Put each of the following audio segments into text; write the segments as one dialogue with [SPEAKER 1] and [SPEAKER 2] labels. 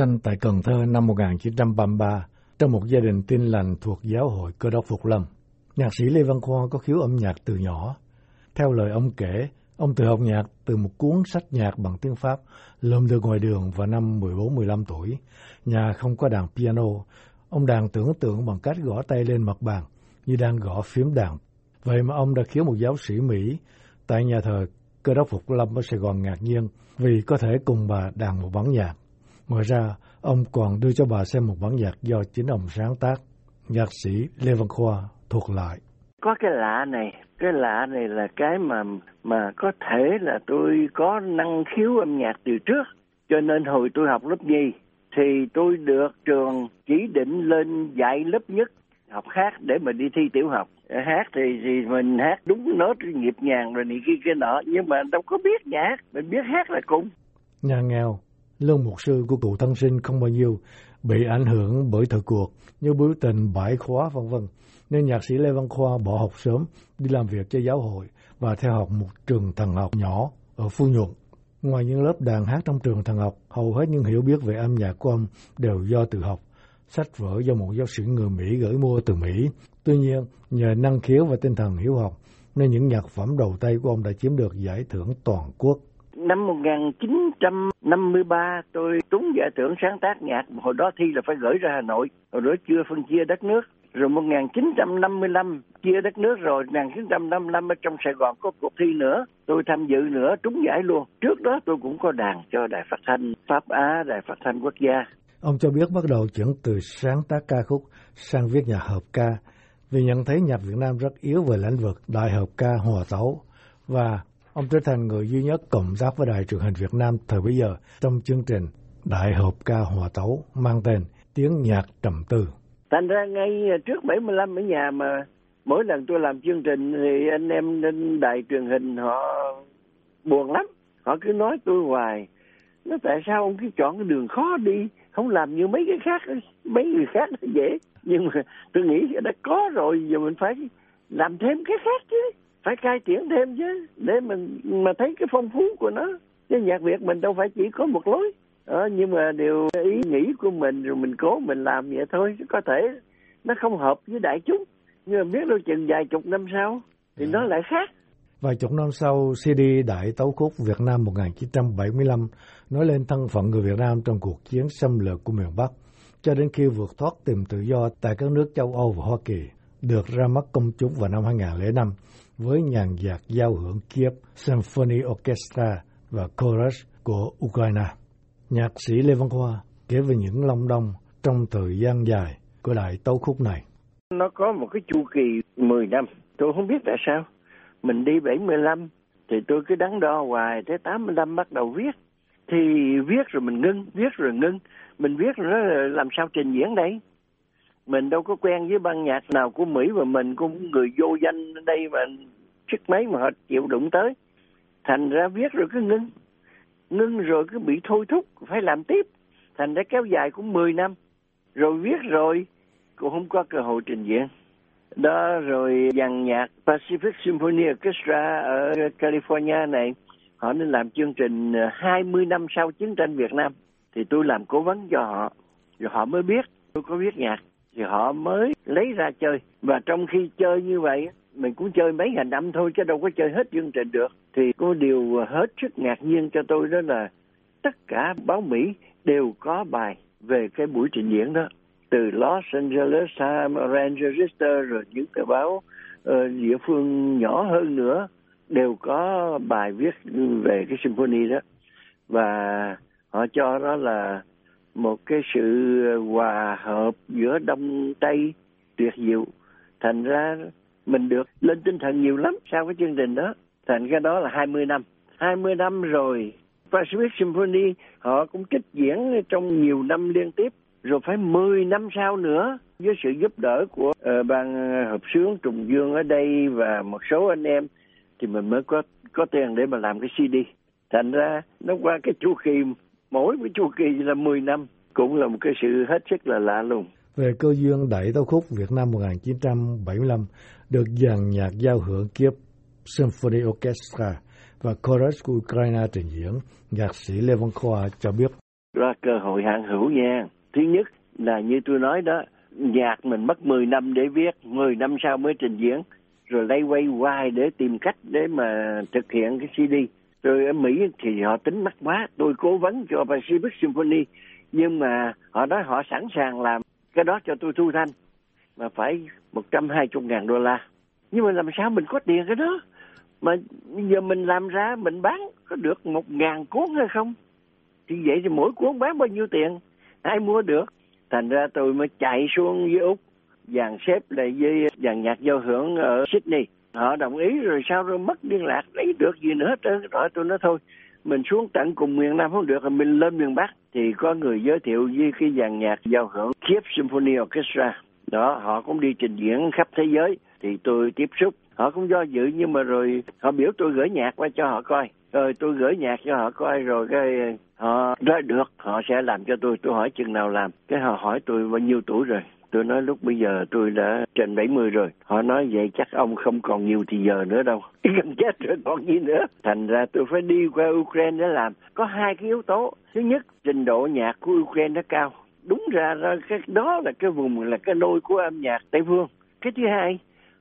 [SPEAKER 1] Sinh tại Cần Thơ năm 1933 trong một gia đình tin lành thuộc giáo hội Cơ đốc Phục Lâm. Nhạc sĩ Lê Văn Khoa có khiếu âm nhạc từ nhỏ. Theo lời ông kể, ông tự học nhạc từ một cuốn sách nhạc bằng tiếng Pháp lượm được ngoài đường vào năm 14-15 tuổi. Nhà không có đàn piano, ông đàn tưởng tượng bằng cách gõ tay lên mặt bàn như đang gõ phím đàn. Vậy mà ông đã khiếu một giáo sĩ Mỹ tại nhà thờ Cơ đốc Phục Lâm ở Sài Gòn ngạc nhiên vì có thể cùng bà đàn một bản nhạc. Ngoài ra, ông còn đưa cho bà xem một bản nhạc do chính ông sáng tác. Nhạc sĩ Lê Văn Khoa thuộc lại.
[SPEAKER 2] Có cái lạ này, cái lạ này là cái mà mà có thể là tôi có năng khiếu âm nhạc từ trước. Cho nên hồi tôi học lớp nhì thì tôi được trường chỉ định lên dạy lớp nhất học hát để mà đi thi tiểu học hát thì thì mình hát đúng nốt nhịp nhàng rồi này kia kia nọ nhưng mà đâu có biết nhạc mình biết hát là cùng
[SPEAKER 1] nhà nghèo lương mục sư của cụ thân sinh không bao nhiêu bị ảnh hưởng bởi thời cuộc như biểu tình bãi khóa vân vân nên nhạc sĩ Lê Văn Khoa bỏ học sớm đi làm việc cho giáo hội và theo học một trường thần học nhỏ ở Phú Nhuận. Ngoài những lớp đàn hát trong trường thần học, hầu hết những hiểu biết về âm nhạc của ông đều do tự học. Sách vở do một giáo sĩ người Mỹ gửi mua từ Mỹ. Tuy nhiên, nhờ năng khiếu và tinh thần hiếu học, nên những nhạc phẩm đầu tay của ông đã chiếm được giải thưởng toàn quốc.
[SPEAKER 2] Năm 1953 tôi trúng giải thưởng sáng tác nhạc, hồi đó thi là phải gửi ra Hà Nội, hồi đó chưa phân chia đất nước. Rồi 1955 chia đất nước rồi, 1955 ở trong Sài Gòn có cuộc thi nữa, tôi tham dự nữa, trúng giải luôn. Trước đó tôi cũng có đàn cho Đài Phát thanh Pháp Á, Đài Phát thanh Quốc gia.
[SPEAKER 1] Ông cho biết bắt đầu chuyển từ sáng tác ca khúc sang viết nhạc hợp ca vì nhận thấy nhạc Việt Nam rất yếu về lĩnh vực đại hợp ca hòa tấu và ông trở thành người duy nhất cộng tác với đài truyền hình Việt Nam thời bấy giờ trong chương trình đại hợp ca hòa tấu mang tên tiếng nhạc trầm tư.
[SPEAKER 2] Thành ra ngay trước 75 ở nhà mà mỗi lần tôi làm chương trình thì anh em lên đài truyền hình họ buồn lắm. Họ cứ nói tôi hoài. Nó tại sao ông cứ chọn cái đường khó đi, không làm như mấy cái khác, mấy người khác nó dễ. Nhưng mà tôi nghĩ đã có rồi, giờ mình phải làm thêm cái khác chứ. Phải cai triển thêm chứ, để mình mà thấy cái phong phú của nó. Chứ nhạc Việt mình đâu phải chỉ có một lối. Ờ, nhưng mà điều ý nghĩ của mình rồi mình cố mình làm vậy thôi chứ có thể nó không hợp với đại chúng nhưng mà biết đâu chừng vài chục năm sau thì
[SPEAKER 1] Ừ.
[SPEAKER 2] nó lại khác
[SPEAKER 1] Vài chục năm sau, CD Đại Tấu Khúc Việt Nam 1975 nói lên thân phận người Việt Nam trong cuộc chiến xâm lược của miền Bắc, cho đến khi vượt thoát tìm tự do tại các nước châu Âu và Hoa Kỳ, được ra mắt công chúng vào năm 2005 với nhạc nhạc giao hưởng Kiev Symphony Orchestra và Chorus của Ukraine. Nhạc sĩ Lê Văn Khoa kể về những long đong trong thời gian dài của Đại Tấu Khúc này.
[SPEAKER 2] nó có một cái chu kỳ 10 năm. Tôi không biết tại sao. Mình đi 75 thì tôi cứ đắn đo hoài tới 85 bắt đầu viết. Thì viết rồi mình ngưng, viết rồi ngưng. Mình viết rồi nó làm sao trình diễn đây? Mình đâu có quen với ban nhạc nào của Mỹ và mình cũng người vô danh ở đây mà sức mấy mà họ chịu đụng tới. Thành ra viết rồi cứ ngưng. Ngưng rồi cứ bị thôi thúc, phải làm tiếp. Thành ra kéo dài cũng 10 năm. Rồi viết rồi, cũng không có cơ hội trình diễn. Đó rồi dàn nhạc Pacific Symphony Orchestra ở California này, họ nên làm chương trình ờ, 20 năm sau chiến tranh Việt Nam. Thì tôi làm cố vấn cho họ, rồi họ mới biết tôi có viết nhạc thì họ mới lấy ra chơi. Và trong khi chơi như vậy mình cũng chơi mấy ngàn năm thôi chứ đâu có chơi hết chương trình được. Thì có điều hết sức ngạc nhiên cho tôi đó là tất cả báo Mỹ đều có bài về cái buổi trình diễn đó. Từ Los Angeles Times, Orange Register rồi những tờ báo uh, địa phương nhỏ hơn nữa đều có bài viết về cái symphony đó. Và họ cho đó là một cái sự hòa hợp giữa đông tây tuyệt diệu. Thành ra mình được lên tinh thần nhiều lắm sau cái chương trình đó. Thành cái đó là 20 năm. 20 năm rồi Pacific Symphony họ cũng trích diễn trong nhiều năm liên tiếp. Rồi phải 10 năm sau nữa với sự giúp đỡ của uh, ban hợp sướng Trùng Dương ở đây và một số anh em thì mình mới có có tiền để mà làm cái CD. Thành ra nó qua cái chu kỳ mỗi cái chu kỳ là 10 năm cũng là một cái sự hết sức là lạ lùng.
[SPEAKER 1] Về cơ duyên Đại Tấu Khúc Việt Nam 1975 được dàn nhạc giao hưởng Kiev Symphony Orchestra và Chorus của Ukraine trình diễn, nhạc sĩ Lê Văn Khoa cho biết
[SPEAKER 2] là cơ hội hạn hữu nha. Thứ nhất là như tôi nói đó, nhạc mình mất 10 năm để viết, 10 năm sau mới trình diễn, rồi lay quay hoài để tìm cách để mà thực hiện cái CD. Rồi ở Mỹ thì họ tính mắc quá, tôi cố vấn cho Pacific Symphony, nhưng mà họ nói họ sẵn sàng làm cái đó cho tôi thu thanh, mà phải 120 ngàn đô la. Nhưng mà làm sao mình có tiền cái đó? Mà giờ mình làm ra mình bán có được một ngàn cuốn hay không? Thì vậy thì mỗi cuốn bán bao nhiêu tiền? Ai mua được? Thành ra tôi mới chạy xuống với Úc, dàn xếp lại với dàn nhạc giao hưởng ở Sydney. Họ đồng ý rồi sao rồi mất liên lạc, lấy được gì nữa hết trơn. Rồi tôi nói thôi, mình xuống tận cùng miền Nam không được rồi mình lên miền Bắc. Thì có người giới thiệu với cái dàn nhạc giao hưởng Kiev Symphony Orchestra. Đó, họ cũng đi trình diễn khắp thế giới. Thì tôi tiếp xúc họ cũng do dự nhưng mà rồi họ biểu tôi gửi nhạc qua cho họ coi rồi tôi gửi nhạc cho họ coi rồi cái ờ, họ nói được họ sẽ làm cho tôi tôi hỏi chừng nào làm cái họ hỏi tôi bao nhiêu tuổi rồi tôi nói lúc bây giờ tôi đã trên 70 rồi. Họ nói vậy chắc ông không còn nhiều thì giờ nữa đâu. Gần chết rồi còn gì nữa. Thành ra tôi phải đi qua Ukraine để làm. Có hai cái yếu tố. Thứ nhất trình độ nhạc của Ukraine nó cao. Đúng ra, ra cái đó là cái vùng là cái nôi của âm nhạc Tây phương. Cái thứ hai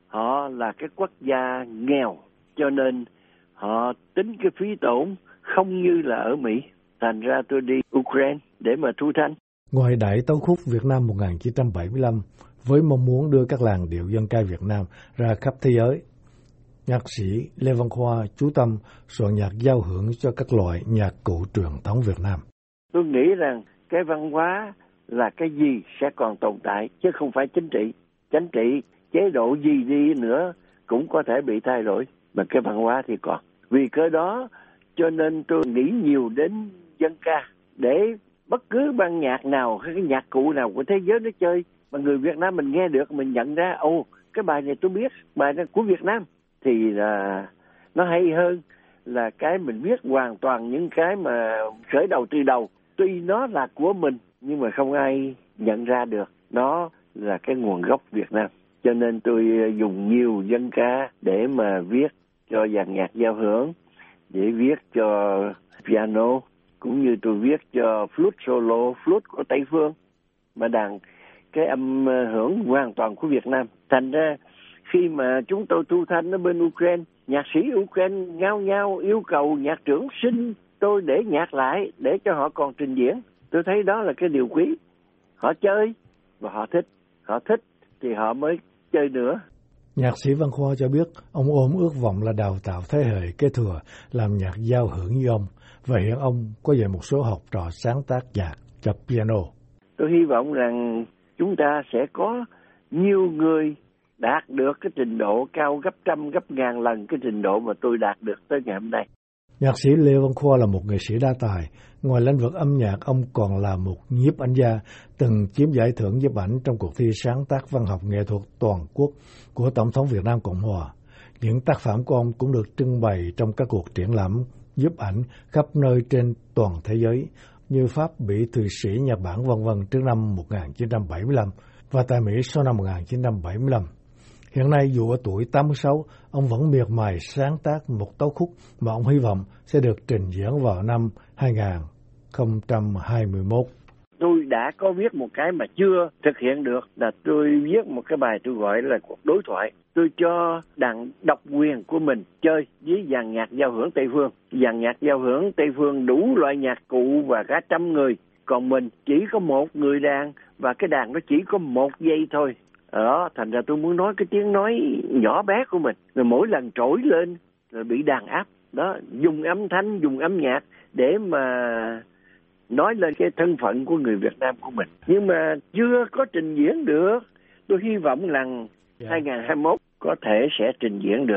[SPEAKER 2] họ là cái quốc gia nghèo cho nên họ tính cái phí tổn không như là ở Mỹ. Thành ra tôi đi Ukraine để mà thu thanh.
[SPEAKER 1] Ngoài đại tấu khúc Việt Nam 1975 với mong muốn đưa các làng điệu dân ca Việt Nam ra khắp thế giới, nhạc sĩ Lê Văn Khoa chú tâm soạn nhạc giao hưởng cho các loại nhạc cụ truyền thống Việt Nam.
[SPEAKER 2] Tôi nghĩ rằng cái văn hóa là cái gì sẽ còn tồn tại chứ không phải chính trị. Chính trị chế độ gì đi nữa cũng có thể bị thay đổi mà cái văn hóa thì còn vì cái đó cho nên tôi nghĩ nhiều đến dân ca để bất cứ ban nhạc nào hay cái nhạc cụ nào của thế giới nó chơi, mà người Việt Nam mình nghe được, mình nhận ra, ồ, cái bài này tôi biết, bài này của Việt Nam, thì là nó hay hơn là cái mình biết hoàn toàn những cái mà khởi đầu từ đầu. Tuy nó là của mình, nhưng mà không ai nhận ra được, nó là cái nguồn gốc Việt Nam. Cho nên tôi dùng nhiều dân ca để mà viết cho dàn nhạc giao hưởng, để viết cho piano cũng như tôi viết cho flute solo, flute của tây phương, mà đàn cái âm ờ, hưởng hoàn toàn của Việt Nam. Thành ra khi mà chúng tôi thu thanh ở bên Ukraine, nhạc sĩ Ukraine ngao ngao yêu cầu nhạc trưởng xin tôi để nhạc lại để cho họ còn trình diễn. Tôi thấy đó là cái điều quý. Họ chơi và họ thích. Họ thích thì họ mới chơi nữa.
[SPEAKER 1] Nhạc sĩ Văn Khoa cho biết, ông ôm ước vọng là đào tạo thế hệ kế thừa, làm nhạc giao hưởng như ông và hiện ông có dạy một số học trò sáng tác nhạc cho piano.
[SPEAKER 2] Tôi hy vọng rằng chúng ta sẽ có nhiều người đạt được cái trình độ cao gấp trăm gấp ngàn lần cái trình độ mà tôi đạt được tới ngày hôm nay.
[SPEAKER 1] Nhạc sĩ Lê Văn Khoa là một nghệ sĩ đa tài. Ngoài lĩnh vực âm nhạc, ông còn là một nhiếp ảnh gia, từng chiếm giải thưởng nhiếp ảnh trong cuộc thi sáng tác văn học nghệ thuật toàn quốc của Tổng thống Việt Nam Cộng Hòa. Những tác phẩm của ông cũng được trưng bày trong các cuộc triển lãm giúp ảnh khắp nơi trên toàn thế giới như Pháp, Bỉ, Thụy Sĩ, Nhật Bản vân vân trước năm 1975 và tại Mỹ sau năm 1975. Hiện nay dù ở tuổi 86, ông vẫn miệt mài sáng tác một tấu khúc mà ông hy vọng sẽ được trình diễn vào năm 2021.
[SPEAKER 2] Tôi đã có viết một cái mà chưa thực hiện được là tôi viết một cái bài tôi gọi là cuộc đối thoại. Tôi cho đàn độc quyền của mình chơi với dàn nhạc giao hưởng Tây Phương. Dàn nhạc giao hưởng Tây Phương đủ loại nhạc cụ và cả trăm người. Còn mình chỉ có một người đàn và cái đàn nó chỉ có một giây thôi đó, thành ra tôi muốn nói cái tiếng nói nhỏ bé của mình rồi mỗi lần trỗi lên rồi bị đàn áp đó, dùng âm thanh, dùng âm nhạc để mà nói lên cái thân phận của người Việt Nam của mình. Nhưng mà chưa có trình diễn được. Tôi hy vọng rằng yeah. 2021 có thể sẽ trình diễn được